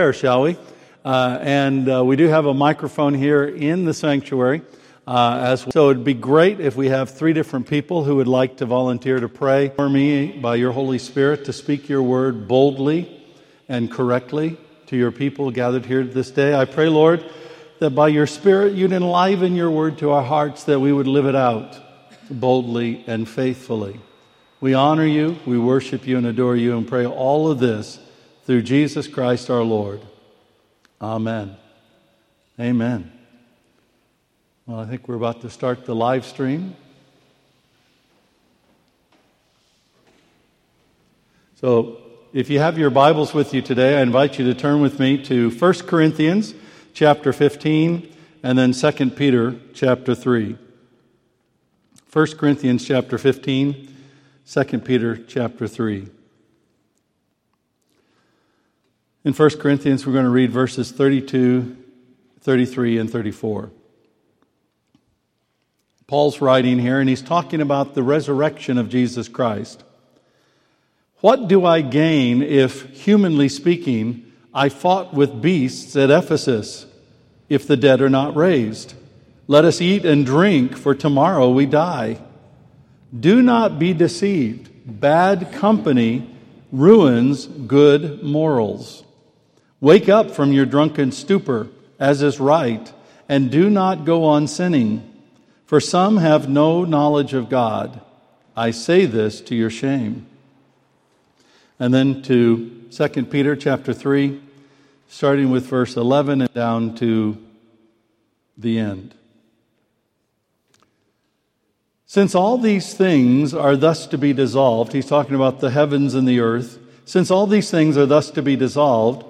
prayer, shall we? Uh, and uh, we do have a microphone here in the sanctuary. Uh, as well. So it'd be great if we have three different people who would like to volunteer to pray for me by your Holy Spirit to speak your word boldly and correctly to your people gathered here this day. I pray, Lord, that by your Spirit you'd enliven your word to our hearts that we would live it out boldly and faithfully. We honor you, we worship you, and adore you, and pray all of this through Jesus Christ our Lord. Amen. Amen. Well, I think we're about to start the live stream. So, if you have your Bibles with you today, I invite you to turn with me to 1 Corinthians chapter 15 and then 2 Peter chapter 3. 1 Corinthians chapter 15, 2 Peter chapter 3. In 1 Corinthians, we're going to read verses 32, 33, and 34. Paul's writing here, and he's talking about the resurrection of Jesus Christ. What do I gain if, humanly speaking, I fought with beasts at Ephesus, if the dead are not raised? Let us eat and drink, for tomorrow we die. Do not be deceived. Bad company ruins good morals. Wake up from your drunken stupor, as is right, and do not go on sinning. For some have no knowledge of God. I say this to your shame. And then to 2 Peter chapter 3, starting with verse 11 and down to the end. Since all these things are thus to be dissolved, he's talking about the heavens and the earth. Since all these things are thus to be dissolved,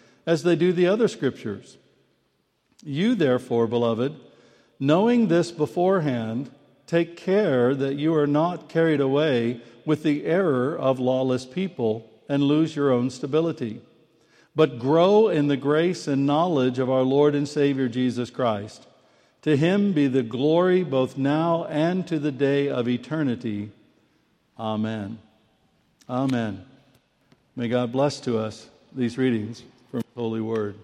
as they do the other scriptures. You, therefore, beloved, knowing this beforehand, take care that you are not carried away with the error of lawless people and lose your own stability, but grow in the grace and knowledge of our Lord and Savior Jesus Christ. To him be the glory both now and to the day of eternity. Amen. Amen. May God bless to us these readings Holy Word.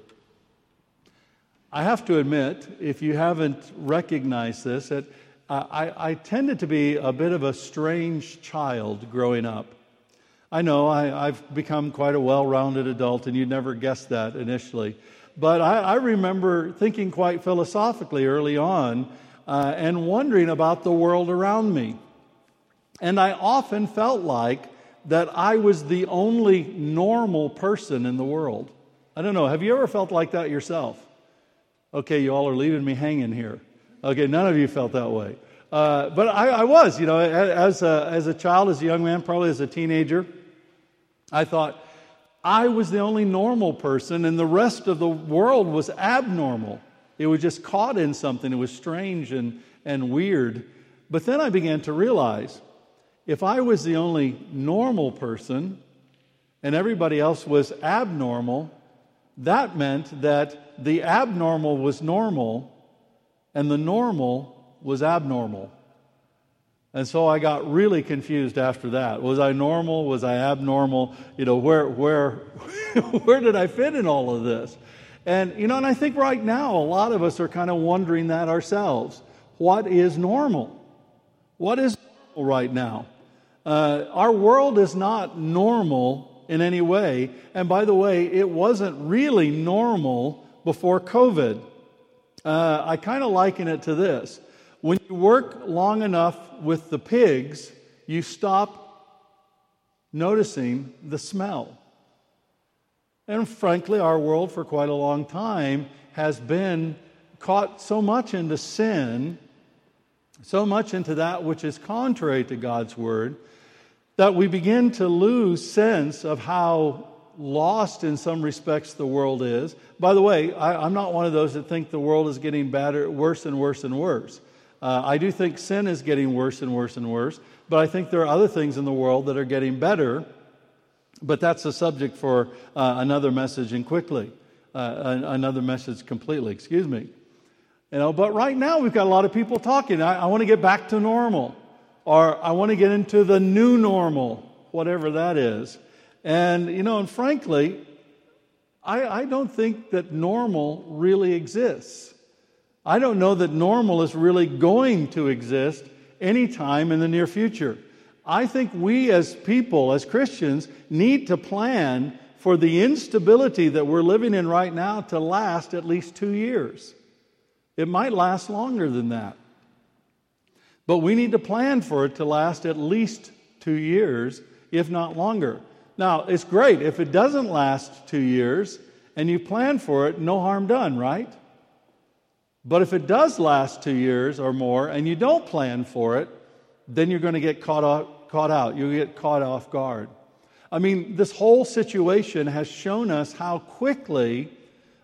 I have to admit, if you haven't recognized this, that I, I tended to be a bit of a strange child growing up. I know I, have become quite a well rounded adult, and you'd never guess that initially. But I, I remember thinking quite philosophically early on uh, and wondering about the world around me. And I often felt like that I was the only normal person in the world. I don't know. Have you ever felt like that yourself? Okay, you all are leaving me hanging here. Okay, none of you felt that way. Uh, but I, I, was, you know, as a, as a child, as a young man, probably as a teenager, I thought I was the only normal person and the rest of the world was abnormal. It was just caught in something. It was strange and, and weird. But then I began to realize if I was the only normal person and everybody else was abnormal, that meant that the abnormal was normal and the normal was abnormal. And so I got really confused after that. Was I normal? Was I abnormal? You know, where, where, where did I fit in all of this? And, you know, and I think right now a lot of us are kind of wondering that ourselves. What is normal? What is normal right now? Uh, our world is not normal in any way. And by the way, it wasn't really normal before COVID. Uh, I kind of liken it to this. When you work long enough with the pigs, you stop noticing the smell. And frankly, our world for quite a long time has been caught so much into sin, so much into that which is contrary to God's word, that we begin to lose sense of how lost in some respects the world is. By the way, I, am not one of those that think the world is getting better, worse and worse and worse. Uh, I do think sin is getting worse and worse and worse, but I think there are other things in the world that are getting better but that's a subject for uh, another message and quickly, uh, another message completely, excuse me. You know, but right now we've got a lot of people talking. I, I want to get back to normal, or I want to get into the new normal, whatever that is. And, you know, and frankly, I, I don't think that normal really exists. I don't know that normal is really going to exist anytime in the near future. I think we as people, as Christians, need to plan for the instability that we're living in right now to last at least two years. It might last longer than that. But we need to plan for it to last at least two years, if not longer. Now, it's great if it doesn't last two years and you plan for it, no harm done, right? But if it does last two years or more and you don't plan for it, then you're going to get caught up caught out. You get caught off guard. I mean, this whole situation has shown us how quickly,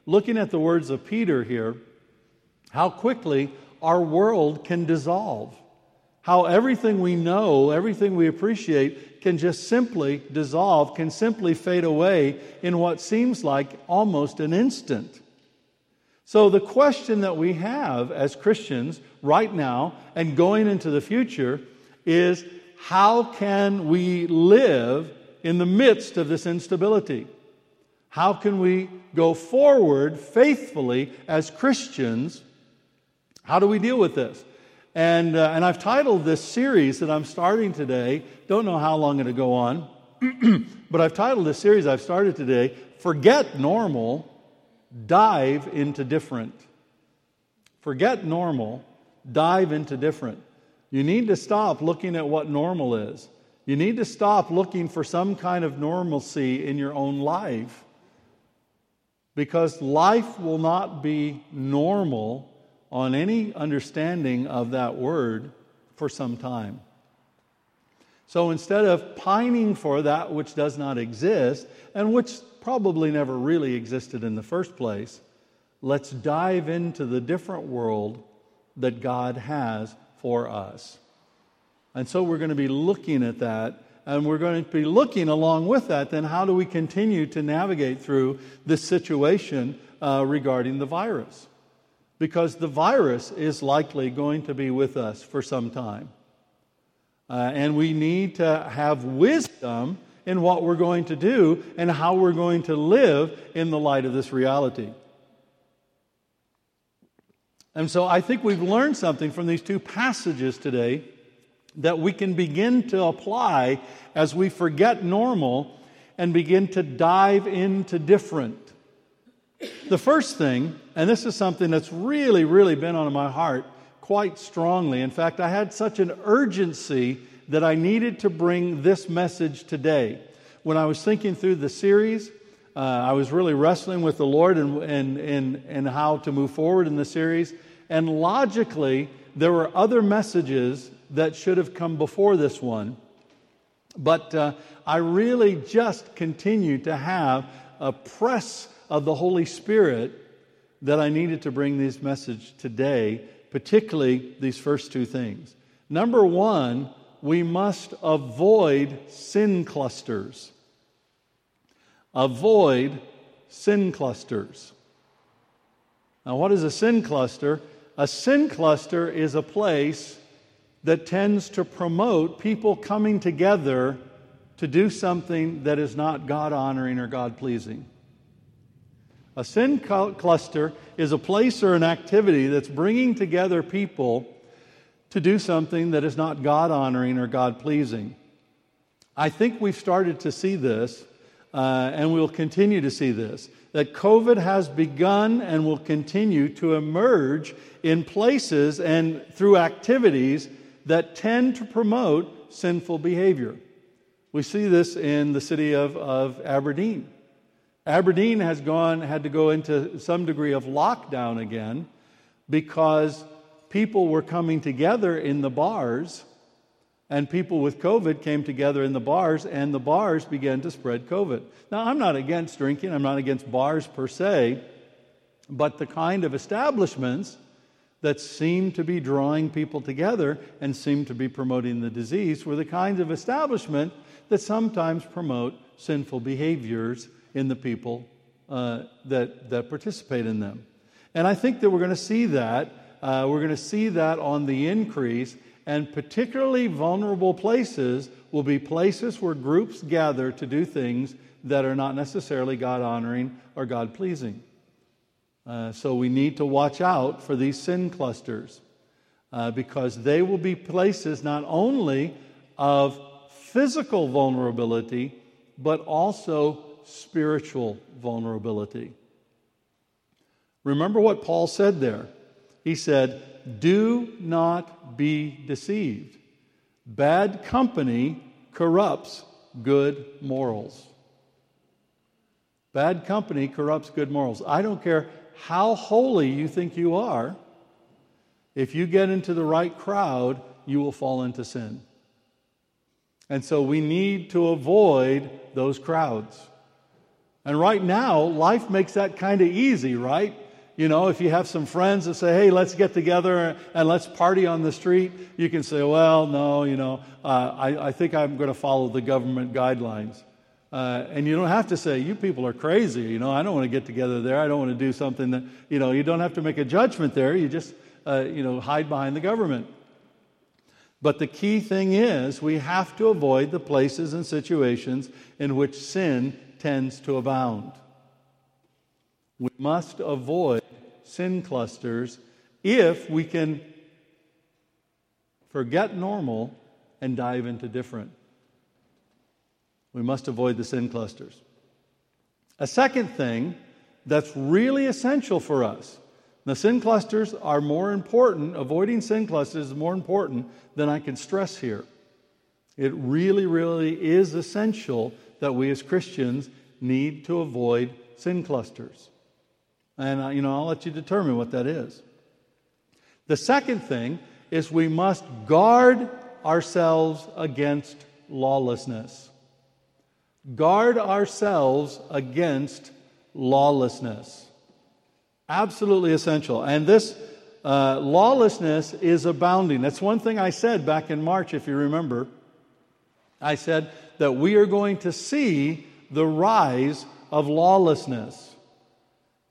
looking at the words of Peter here, how quickly our world can dissolve. How everything we know, everything we appreciate, can just simply dissolve, can simply fade away in what seems like almost an instant. So, the question that we have as Christians right now and going into the future is how can we live in the midst of this instability? How can we go forward faithfully as Christians? How do we deal with this? And, uh, and I've titled this series that I'm starting today, don't know how long it'll go on, but I've titled this series I've started today, Forget Normal, Dive into Different. Forget normal, dive into different. You need to stop looking at what normal is. You need to stop looking for some kind of normalcy in your own life because life will not be normal on any understanding of that word for some time. So instead of pining for that which does not exist and which probably never really existed in the first place, let's dive into the different world that God has for us. And so we're going to be looking at that. And we're going to be looking along with that, then how do we continue to navigate through this situation uh, regarding the virus? Because the virus is likely going to be with us for some time. Uh, and we need to have wisdom in what we're going to do and how we're going to live in the light of this reality. And so I think we've learned something from these two passages today that we can begin to apply as we forget normal and begin to dive into different. The first thing, and this is something that's really, really been on my heart quite strongly. In fact, I had such an urgency that I needed to bring this message today. When I was thinking through the series, uh, I was really wrestling with the Lord and, and, and, and how to move forward in the series. And logically, there were other messages that should have come before this one. But uh, I really just continue to have a press of the Holy Spirit that I needed to bring this message today, particularly these first two things. Number one, we must avoid sin clusters. Avoid sin clusters. Now, what is a sin cluster? A sin cluster is a place that tends to promote people coming together to do something that is not God honoring or God pleasing. A sin cluster is a place or an activity that's bringing together people to do something that is not God honoring or God pleasing. I think we've started to see this uh, and we'll continue to see this, that COVID has begun and will continue to emerge in places and through activities that tend to promote sinful behavior. We see this in the city of, of Aberdeen. Aberdeen has gone, had to go into some degree of lockdown again because people were coming together in the bars, and people with COVID came together in the bars, and the bars began to spread COVID. Now, I'm not against drinking, I'm not against bars per se, but the kind of establishments that seem to be drawing people together and seem to be promoting the disease were the kinds of establishment that sometimes promote sinful behaviors in the people uh, that, that participate in them. And I think that we're going to see that. Uh, we're going to see that on the increase, and particularly vulnerable places will be places where groups gather to do things that are not necessarily God honoring or God pleasing. Uh, so we need to watch out for these sin clusters uh, because they will be places not only of physical vulnerability, but also spiritual vulnerability. Remember what Paul said there. He said, Do not be deceived. Bad company corrupts good morals. Bad company corrupts good morals. I don't care how holy you think you are, if you get into the right crowd, you will fall into sin. And so we need to avoid those crowds. And right now, life makes that kind of easy, right? You know, if you have some friends that say, hey, let's get together and let's party on the street, you can say, well, no, you know, uh, I, I, think I'm going to follow the government guidelines. Uh, and you don't have to say, you people are crazy. You know, I don't want to get together there. I don't want to do something that, you know, you don't have to make a judgment there. You just, uh, you know, hide behind the government. But the key thing is we have to avoid the places and situations in which sin tends to abound. We must avoid sin clusters if we can forget normal and dive into different. We must avoid the sin clusters. A second thing that's really essential for us. The sin clusters are more important, avoiding sin clusters is more important than I can stress here. It really, really is essential that we as Christians need to avoid sin clusters. And, uh, you know, I'll let you determine what that is. The second thing is we must guard ourselves against lawlessness. Guard ourselves against lawlessness. Absolutely essential. And this uh, lawlessness is abounding. That's one thing I said back in March, if you remember. I said that we are going to see the rise of lawlessness.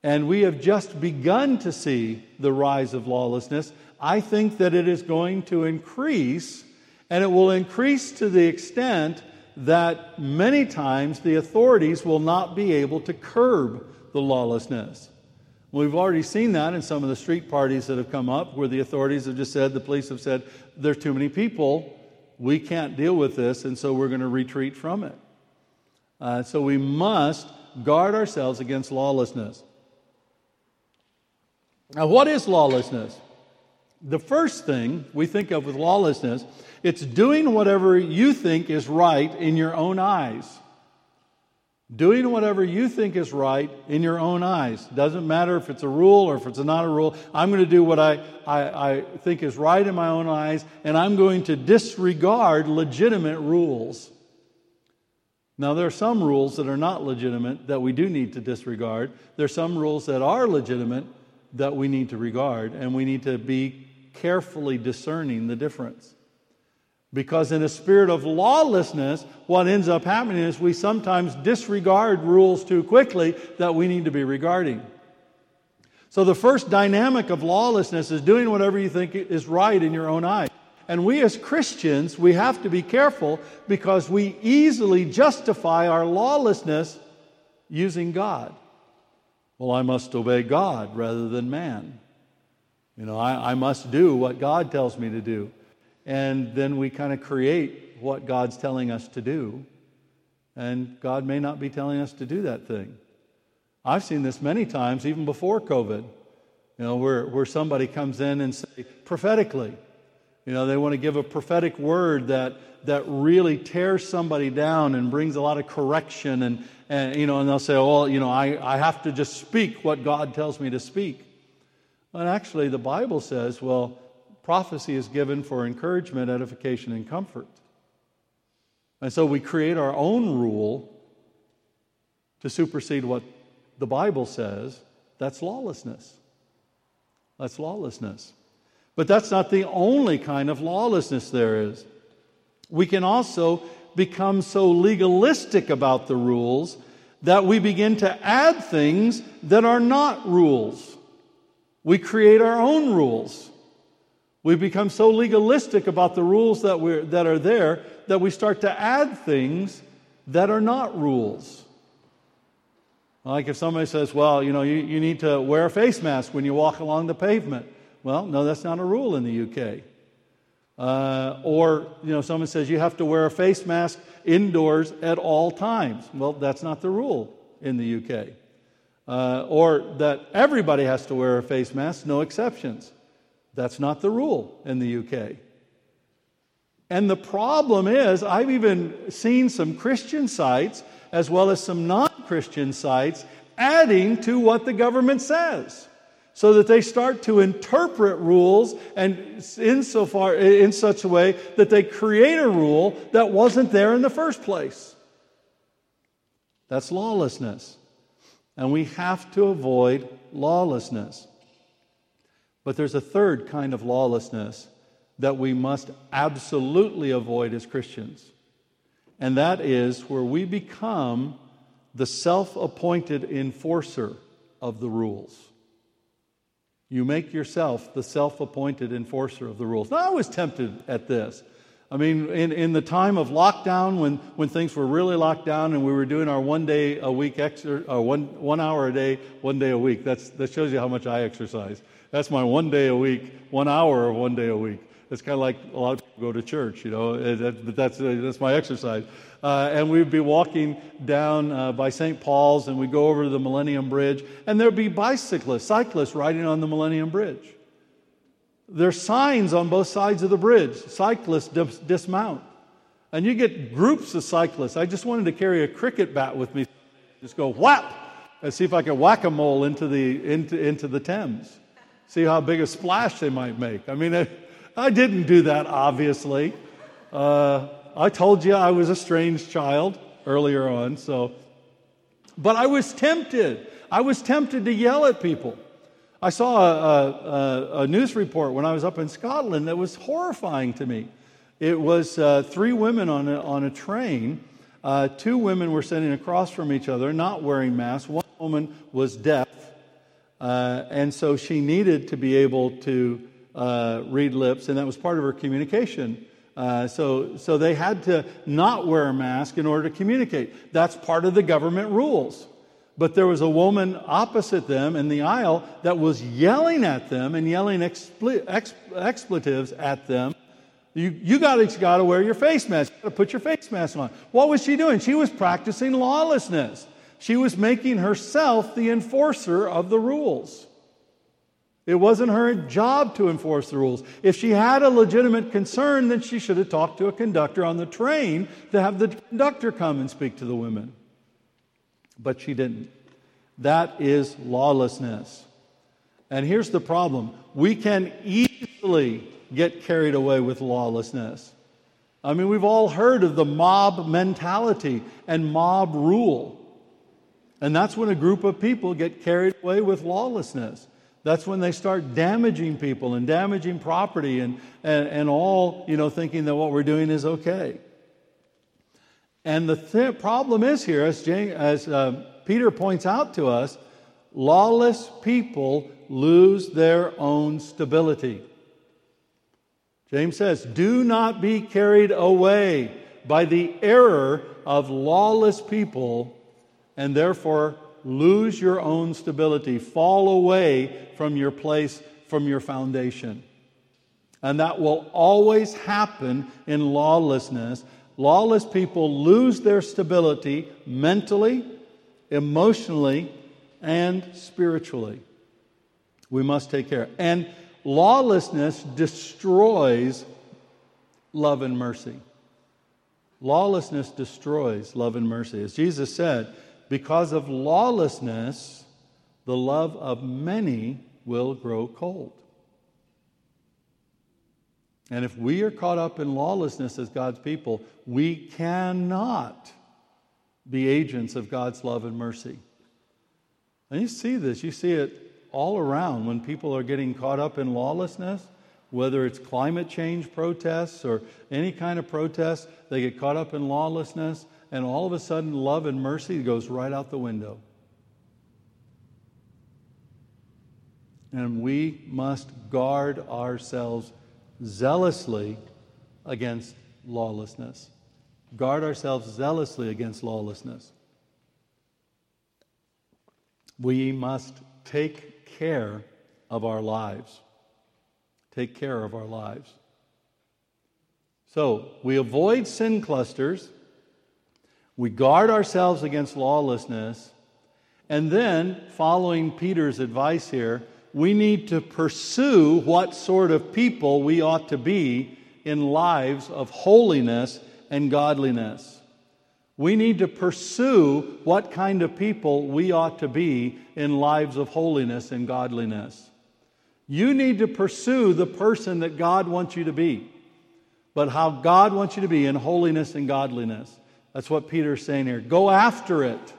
And we have just begun to see the rise of lawlessness. I think that it is going to increase, and it will increase to the extent that many times the authorities will not be able to curb the lawlessness. We've already seen that in some of the street parties that have come up where the authorities have just said, the police have said, there are too many people, we can't deal with this, and so we're going to retreat from it. Uh, so we must guard ourselves against lawlessness. Now, what is lawlessness? The first thing we think of with lawlessness, it's doing whatever you think is right in your own eyes. Doing whatever you think is right in your own eyes. Doesn't matter if it's a rule or if it's not a rule. I'm going to do what I, I, I think is right in my own eyes, and I'm going to disregard legitimate rules. Now, there are some rules that are not legitimate that we do need to disregard. There are some rules that are legitimate that we need to regard, and we need to be carefully discerning the difference. Because in a spirit of lawlessness, what ends up happening is we sometimes disregard rules too quickly that we need to be regarding. So, the first dynamic of lawlessness is doing whatever you think is right in your own eyes. And we as Christians, we have to be careful because we easily justify our lawlessness using God. Well, I must obey God rather than man. You know, I, I must do what God tells me to do. And then we kind of create what God's telling us to do. And God may not be telling us to do that thing. I've seen this many times, even before COVID, you know, where, where somebody comes in and say, prophetically, you know, they want to give a prophetic word that, that really tears somebody down and brings a lot of correction. And, and you know, and they'll say, well, you know, I, I have to just speak what God tells me to speak. And actually, the Bible says, well, prophecy is given for encouragement, edification, and comfort. And so we create our own rule to supersede what the Bible says. That's lawlessness. That's lawlessness. But that's not the only kind of lawlessness there is. We can also become so legalistic about the rules that we begin to add things that are not rules. We create our own rules. We become so legalistic about the rules that, we that are there that we start to add things that are not rules. Like if somebody says, well, you know, you, you need to wear a face mask when you walk along the pavement. Well, no, that's not a rule in the UK. Uh, or, you know, someone says you have to wear a face mask indoors at all times. Well, that's not the rule in the UK. Uh, or that everybody has to wear a face mask, no exceptions. That's not the rule in the UK. And the problem is, I've even seen some Christian sites as well as some non Christian sites adding to what the government says so that they start to interpret rules and insofar in such a way that they create a rule that wasn't there in the first place. That's lawlessness. And we have to avoid lawlessness but there's a third kind of lawlessness that we must absolutely avoid as Christians and that is where we become the self-appointed enforcer of the rules you make yourself the self appointed enforcer of the rules. Now, I was tempted at this. I mean, in, in the time of lockdown, when, when things were really locked down and we were doing our one day a week, exer, uh, one, one hour a day, one day a week, that's, that shows you how much I exercise. That's my one day a week, one hour of one day a week. It's kind of like a lot of people go to church, you know, but that's, uh, that's my exercise. Uh, and we'd be walking down uh, by St. Paul's and we'd go over to the Millennium Bridge, and there'd be bicyclists, cyclists riding on the Millennium Bridge. There's signs on both sides of the bridge cyclists dis- dismount. And you get groups of cyclists. I just wanted to carry a cricket bat with me, just go whap, and see if I could whack a mole into the, into, into the Thames. See how big a splash they might make. I mean, I didn't do that, obviously. Uh, I told you I was a strange child earlier on, so. But I was tempted. I was tempted to yell at people. I saw a, a, a news report when I was up in Scotland that was horrifying to me. It was uh, three women on a, on a train. Uh, two women were sitting across from each other, not wearing masks. One woman was deaf, uh, and so she needed to be able to uh, read lips, and that was part of her communication. Uh, so, so they had to not wear a mask in order to communicate. That's part of the government rules. But there was a woman opposite them in the aisle that was yelling at them and yelling ex- expletives at them. You, you got to wear your face mask. You got to put your face mask on. What was she doing? She was practicing lawlessness. She was making herself the enforcer of the rules. It wasn't her job to enforce the rules. If she had a legitimate concern, then she should have talked to a conductor on the train to have the conductor come and speak to the women. But she didn't. That is lawlessness. And here's the problem we can easily get carried away with lawlessness. I mean, we've all heard of the mob mentality and mob rule. And that's when a group of people get carried away with lawlessness. That's when they start damaging people and damaging property and, and, and all, you know, thinking that what we're doing is okay. And the th- problem is here, as, James, as uh, Peter points out to us, lawless people lose their own stability. James says, Do not be carried away by the error of lawless people, and therefore lose your own stability, fall away from your place, from your foundation. And that will always happen in lawlessness. Lawless people lose their stability mentally, emotionally, and spiritually. We must take care. And lawlessness destroys love and mercy. Lawlessness destroys love and mercy. As Jesus said, because of lawlessness, the love of many will grow cold. And if we are caught up in lawlessness as God's people, we cannot be agents of God's love and mercy. And you see this, you see it all around when people are getting caught up in lawlessness, whether it's climate change protests or any kind of protest, they get caught up in lawlessness, and all of a sudden, love and mercy goes right out the window. And we must guard ourselves zealously against lawlessness. Guard ourselves zealously against lawlessness. We must take care of our lives. Take care of our lives. So, we avoid sin clusters, we guard ourselves against lawlessness, and then, following Peter's advice here, we need to pursue what sort of people we ought to be in lives of holiness and godliness. We need to pursue what kind of people we ought to be in lives of holiness and godliness. You need to pursue the person that God wants you to be, but how God wants you to be in holiness and godliness. That's what Peter's saying here. Go after it.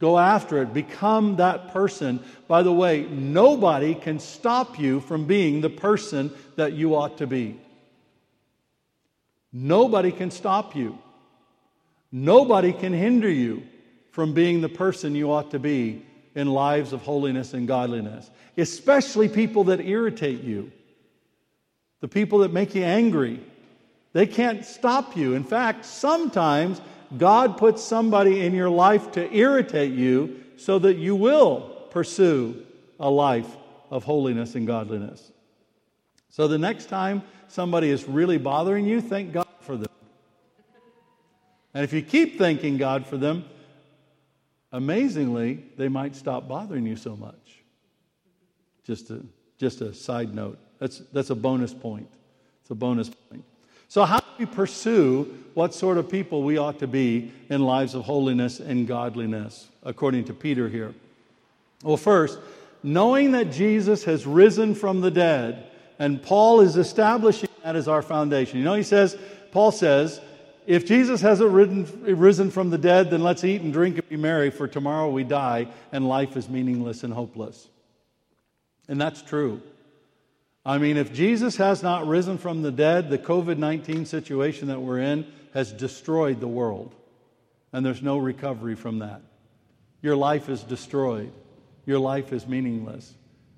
Go after it. Become that person. By the way, nobody can stop you from being the person that you ought to be. Nobody can stop you. Nobody can hinder you from being the person you ought to be in lives of holiness and godliness, especially people that irritate you, the people that make you angry. They can't stop you. In fact, sometimes God puts somebody in your life to irritate you so that you will pursue a life of holiness and godliness. So the next time somebody is really bothering you, thank God for them. And if you keep thanking God for them, amazingly, they might stop bothering you so much. Just a, just a side note. That's, that's a bonus point. It's a bonus point. So, how we pursue what sort of people we ought to be in lives of holiness and godliness, according to Peter here? Well, first, knowing that Jesus has risen from the dead, and Paul is establishing that as our foundation. You know, he says, Paul says, if Jesus hasn't risen from the dead, then let's eat and drink and be merry, for tomorrow we die and life is meaningless and hopeless. And that's true. I mean, if Jesus has not risen from the dead, the COVID 19 situation that we're in has destroyed the world. And there's no recovery from that. Your life is destroyed, your life is meaningless.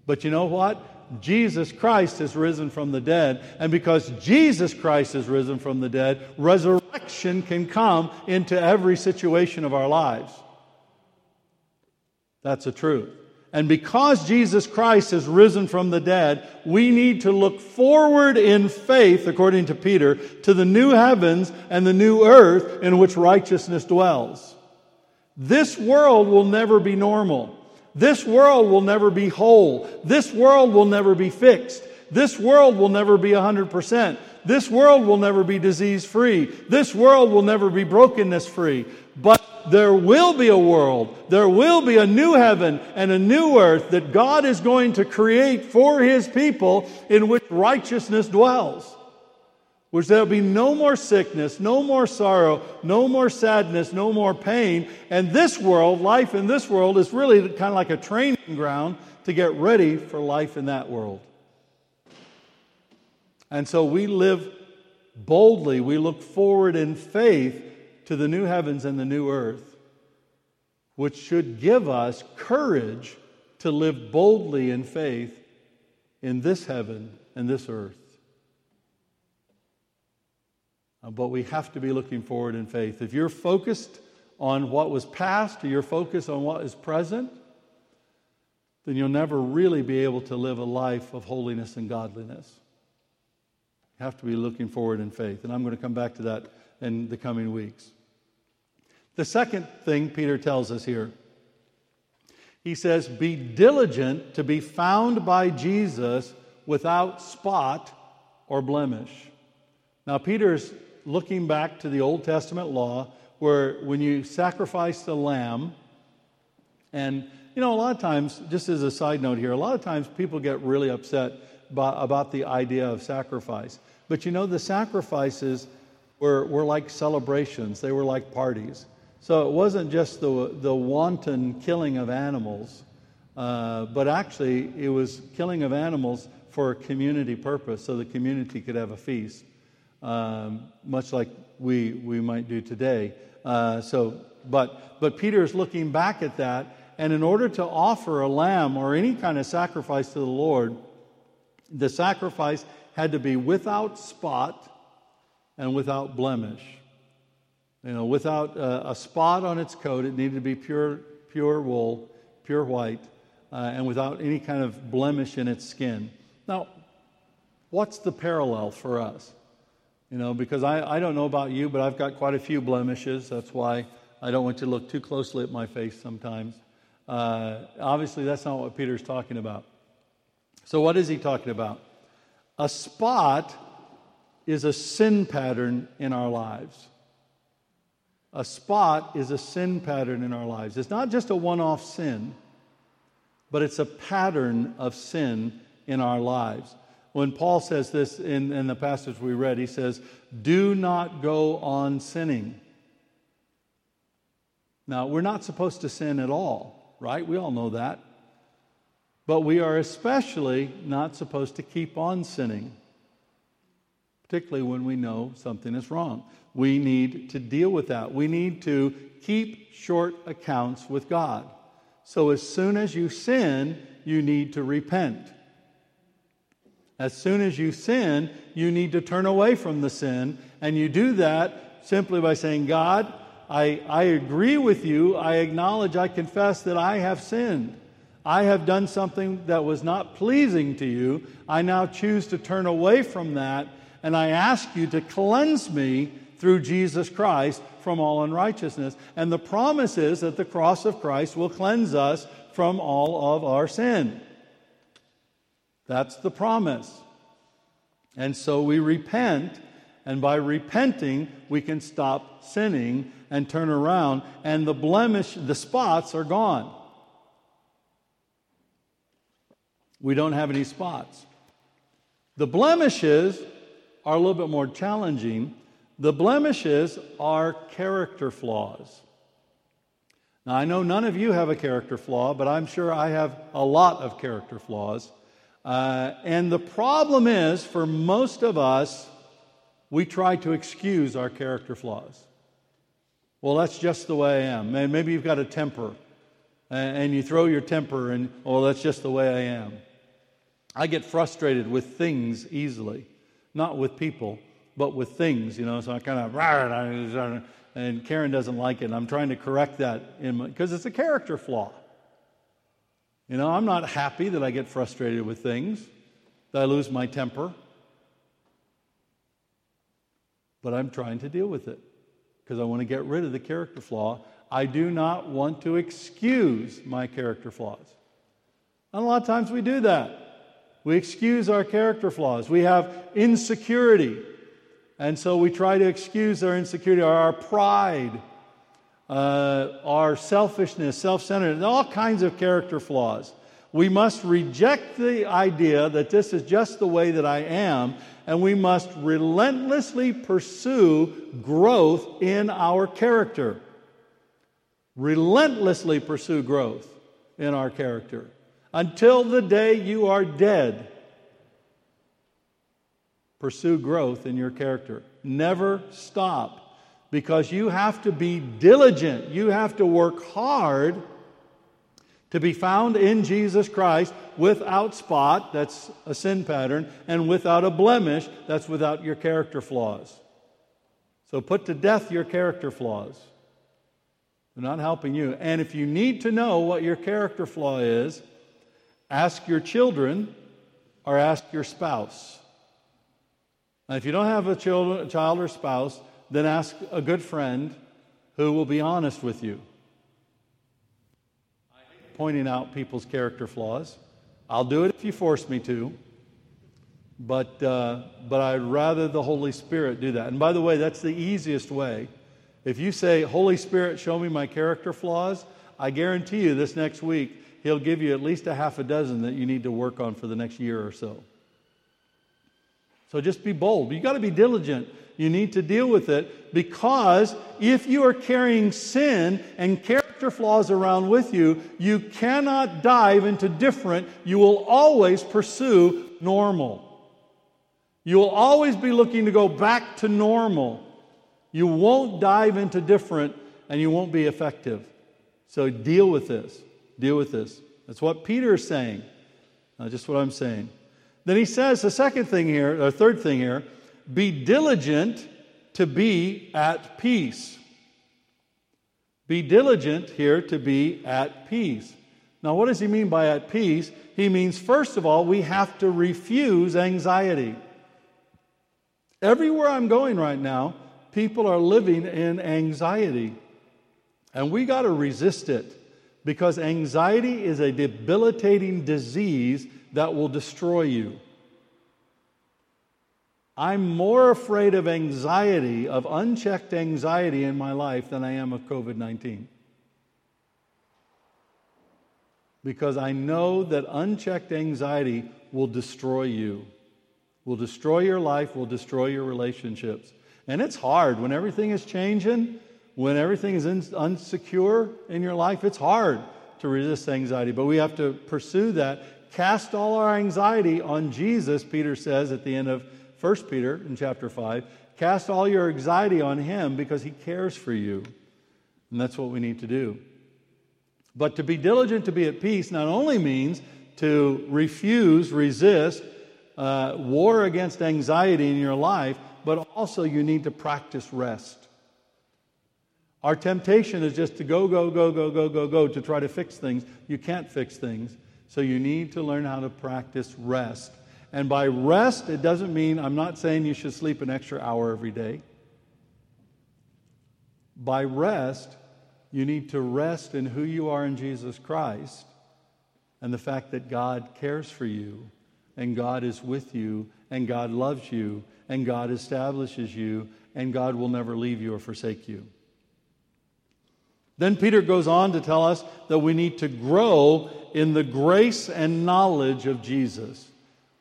But you know what? Jesus Christ has risen from the dead. And because Jesus Christ has risen from the dead, resurrection can come into every situation of our lives. That's the truth. And because Jesus Christ has risen from the dead, we need to look forward in faith, according to Peter, to the new heavens and the new earth in which righteousness dwells. This world will never be normal. This world will never be whole. This world will never be fixed. This world will never be 100%. This world will never be disease free. This world will never be brokenness free. But there will be a world, there will be a new heaven and a new earth that God is going to create for his people in which righteousness dwells. Which there'll be no more sickness, no more sorrow, no more sadness, no more pain. And this world, life in this world, is really kind of like a training ground to get ready for life in that world. And so we live boldly, we look forward in faith to the new heavens and the new earth, which should give us courage to live boldly in faith in this heaven and this earth. Uh, but we have to be looking forward in faith. If you're focused on what was past or you're focused on what is present, then you'll never really be able to live a life of holiness and godliness. You have to be looking forward in faith. And I'm going to come back to that in the coming weeks. The second thing Peter tells us here he says, Be diligent to be found by Jesus without spot or blemish. Now, Peter's looking back to the Old Testament law where when you sacrificed a lamb, and you know, a lot of times, just as a side note here, a lot of times people get really upset about, about the idea of sacrifice. But you know, the sacrifices were, were like celebrations, they were like parties. So it wasn't just the, the wanton killing of animals, uh, but actually it was killing of animals for a community purpose so the community could have a feast, um, much like we, we might do today. Uh, so, but, but Peter is looking back at that, and in order to offer a lamb or any kind of sacrifice to the Lord, the sacrifice had to be without spot and without blemish. You know, without a, a spot on its coat, it needed to be pure, pure wool, pure white, uh, and without any kind of blemish in its skin. Now, what's the parallel for us? You know, because I, I don't know about you, but I've got quite a few blemishes. That's why I don't want you to look too closely at my face sometimes. Uh, obviously, that's not what Peter's talking about. So, what is he talking about? A spot is a sin pattern in our lives. A spot is a sin pattern in our lives. It's not just a one off sin, but it's a pattern of sin in our lives. When Paul says this in, in the passage we read, he says, Do not go on sinning. Now, we're not supposed to sin at all, right? We all know that. But we are especially not supposed to keep on sinning, particularly when we know something is wrong. We need to deal with that. We need to keep short accounts with God. So as soon as you sin, you need to repent. As soon as you sin, you need to turn away from the sin. And you do that simply by saying, God, I, I agree with you. I acknowledge, I confess that I have sinned. I have done something that was not pleasing to you. I now choose to turn away from that, and I ask you to cleanse me through Jesus Christ from all unrighteousness. And the promise is that the cross of Christ will cleanse us from all of our sin. That's the promise. And so we repent, and by repenting, we can stop sinning and turn around, and the blemish, the spots are gone. we don't have any spots. The blemishes are a little bit more challenging. The blemishes are character flaws. Now, I know none of you have a character flaw, but I'm sure I have a lot of character flaws. Uh, and the problem is, for most of us, we try to excuse our character flaws. Well, that's just the way I am. Maybe you've got a temper, and you throw your temper, and, oh, that's just the way I am. I get frustrated with things easily, not with people, but with things, you know. So I kind of, and Karen doesn't like it. And I'm trying to correct that because it's a character flaw. You know, I'm not happy that I get frustrated with things, that I lose my temper, but I'm trying to deal with it because I want to get rid of the character flaw. I do not want to excuse my character flaws. And a lot of times we do that. We excuse our character flaws. We have insecurity. And so we try to excuse our insecurity, our pride, uh, our selfishness, self centeredness, all kinds of character flaws. We must reject the idea that this is just the way that I am, and we must relentlessly pursue growth in our character. Relentlessly pursue growth in our character until the day you are dead. Pursue growth in your character. Never stop because you have to be diligent. You have to work hard to be found in Jesus Christ without spot, that's a sin pattern, and without a blemish, that's without your character flaws. So put to death your character flaws. They're not helping you. And if you need to know what your character flaw is, ask your children or ask your spouse. Now, if you don't have a child, or spouse, then ask a good friend who will be honest with you. Pointing out people's character flaws. I'll do it if you force me to, but, uh, but I'd rather the Holy Spirit do that. And by the way, that's the easiest way. If you say, Holy Spirit, show me my character flaws, I guarantee you this next week, He'll give you at least a half a dozen that you need to work on for the next year or so. So just be bold. You got to be diligent. You need to deal with it because if you are carrying sin and character flaws around with you, you cannot dive into different. You will always pursue normal. You will always be looking to go back to normal. You won't dive into different and you won't be effective. So deal with this. Deal with this. That's what Peter is saying, not just what I'm saying. Then he says the second thing here, or third thing here, be diligent to be at peace. Be diligent here to be at peace. Now, what does he mean by at peace? He means, first of all, we have to refuse anxiety. Everywhere I'm going right now, people are living in anxiety. And we got to resist it because anxiety is a debilitating disease that will destroy you. I'm more afraid of anxiety, of unchecked anxiety in my life than I am of COVID 19. Because I know that unchecked anxiety will destroy you, will destroy your life, will destroy your relationships. And it's hard when everything is changing, when everything is unsecure in your life, it's hard to resist anxiety. But we have to pursue that Cast all our anxiety on Jesus, Peter says at the end of 1 Peter in chapter 5. Cast all your anxiety on him because he cares for you. And that's what we need to do. But to be diligent to be at peace not only means to refuse, resist, uh, war against anxiety in your life, but also you need to practice rest. Our temptation is just to go, go, go, go, go, go, go to try to fix things. You can't fix things. So you need to learn how to practice rest. And by rest, it doesn't mean, I'm not saying you should sleep an extra hour every day. By rest, you need to rest in who you are in Jesus Christ and the fact that God cares for you and God is with you and God loves you and God establishes you and God will never leave you or forsake you. Then Peter goes on to tell us that we need to grow in the grace and knowledge of Jesus.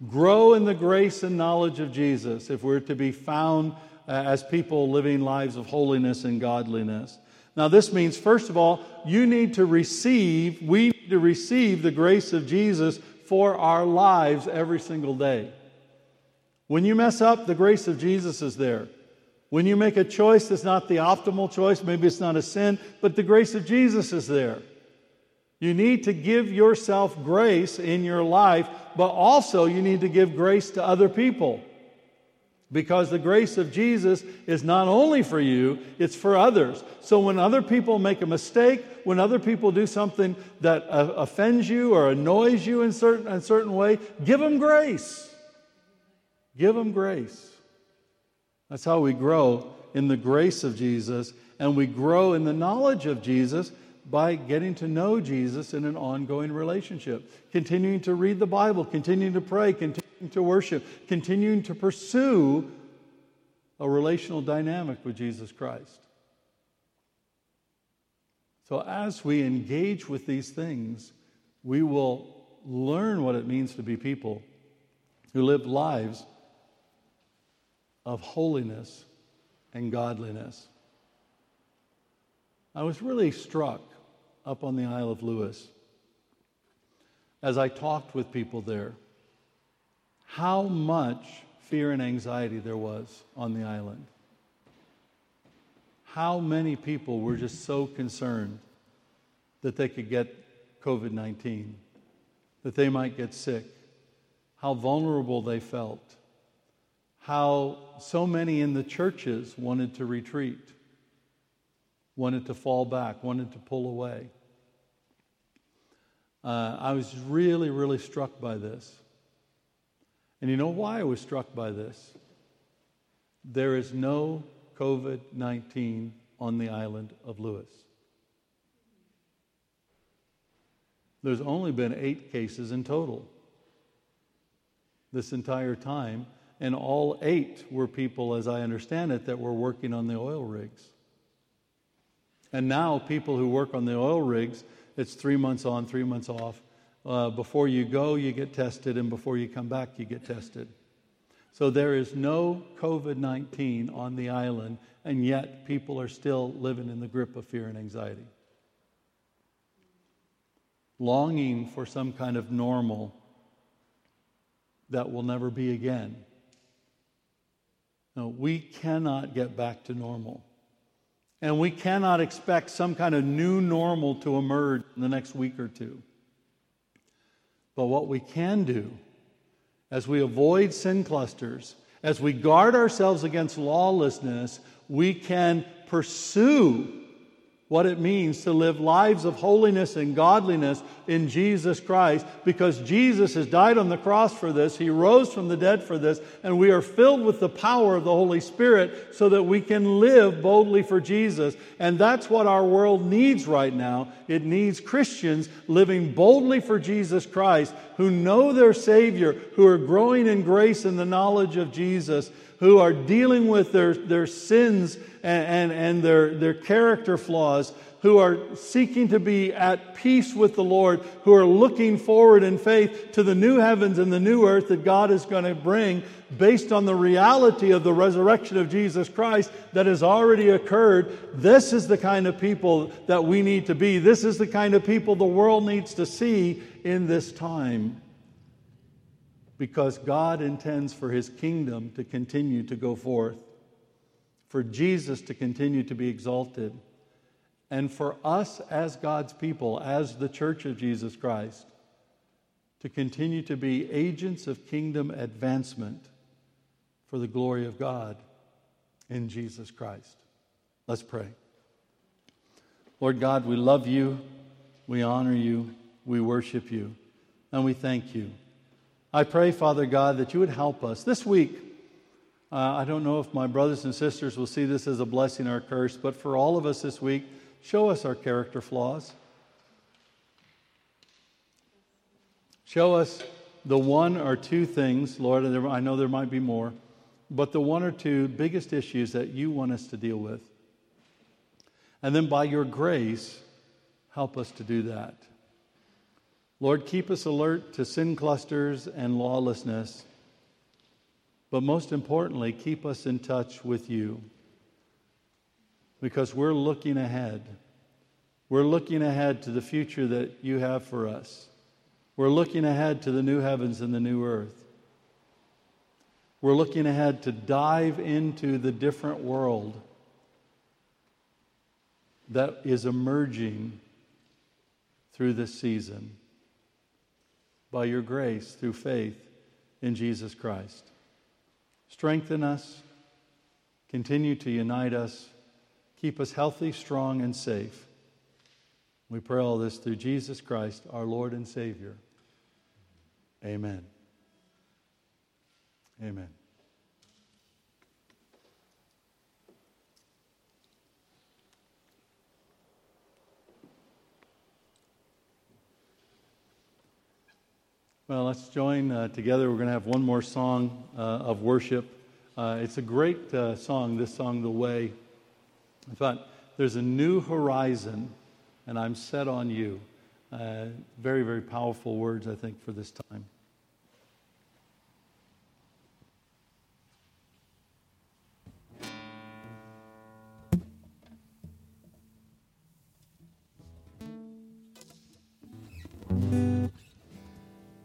Grow in the grace and knowledge of Jesus if we're to be found uh, as people living lives of holiness and godliness. Now, this means, first of all, you need to receive, we need to receive the grace of Jesus for our lives every single day. When you mess up, the grace of Jesus is there. When you make a choice that's not the optimal choice, maybe it's not a sin, but the grace of Jesus is there. You need to give yourself grace in your life, but also you need to give grace to other people. Because the grace of Jesus is not only for you, it's for others. So when other people make a mistake, when other people do something that uh, offends you or annoys you in certain, in a certain way, give them grace. Give them grace. That's how we grow in the grace of Jesus, and we grow in the knowledge of Jesus by getting to know Jesus in an ongoing relationship, continuing to read the Bible, continuing to pray, continuing to worship, continuing to pursue a relational dynamic with Jesus Christ. So, as we engage with these things, we will learn what it means to be people who live lives of holiness and godliness. I was really struck up on the Isle of Lewis as I talked with people there how much fear and anxiety there was on the island. How many people were just so concerned that they could get COVID 19, that they might get sick, how vulnerable they felt how so many in the churches wanted to retreat, wanted to fall back, wanted to pull away. Uh, I was really, really struck by this. And you know why I was struck by this? There is no COVID 19 on the island of Lewis. There's only been eight cases in total this entire time, and all eight were people, as I understand it, that were working on the oil rigs. And now, people who work on the oil rigs, it's three months on, three months off. Uh, before you go, you get tested, and before you come back, you get tested. So there is no COVID 19 on the island, and yet people are still living in the grip of fear and anxiety. Longing for some kind of normal that will never be again. No, we cannot get back to normal. And we cannot expect some kind of new normal to emerge in the next week or two. But what we can do as we avoid sin clusters, as we guard ourselves against lawlessness, we can pursue what it means to live lives of holiness and godliness in Jesus Christ because Jesus has died on the cross for this. He rose from the dead for this, and we are filled with the power of the Holy Spirit so that we can live boldly for Jesus. And that's what our world needs right now. It needs Christians living boldly for Jesus Christ who know their Savior, who are growing in grace and the knowledge of Jesus who are dealing with their, their sins and, and, and their, their character flaws, who are seeking to be at peace with the Lord, who are looking forward in faith to the new heavens and the new earth that God is going to bring based on the reality of the resurrection of Jesus Christ that has already occurred. This is the kind of people that we need to be. This is the kind of people the world needs to see in this time because God intends for his kingdom to continue to go forth, for Jesus to continue to be exalted, and for us as God's people, as the church of Jesus Christ, to continue to be agents of kingdom advancement for the glory of God in Jesus Christ. Let's pray. Lord God, we love you, we honor you, we worship you, and we thank you I pray, Father God, that you would help us. This week, uh, I don't know if my brothers and sisters will see this as a blessing or a curse, but for all of us this week, show us our character flaws. Show us the one or two things, Lord, and I know there might be more, but the one or two biggest issues that you want us to deal with. And then by your grace, help us to do that. Lord, keep us alert to sin clusters and lawlessness, but most importantly, keep us in touch with you because we're looking ahead. We're looking ahead to the future that you have for us. We're looking ahead to the new heavens and the new earth. We're looking ahead to dive into the different world that is emerging through this season by your grace through faith in Jesus Christ. Strengthen us, continue to unite us, keep us healthy, strong, and safe. We pray all this through Jesus Christ, our Lord and Savior. Amen. Amen. Well, let's join uh, together. We're going to have one more song uh, of worship. Uh, it's a great uh, song, this song, The Way. I thought, there's a new horizon, and I'm set on you. Uh, very, very powerful words, I think, for this time.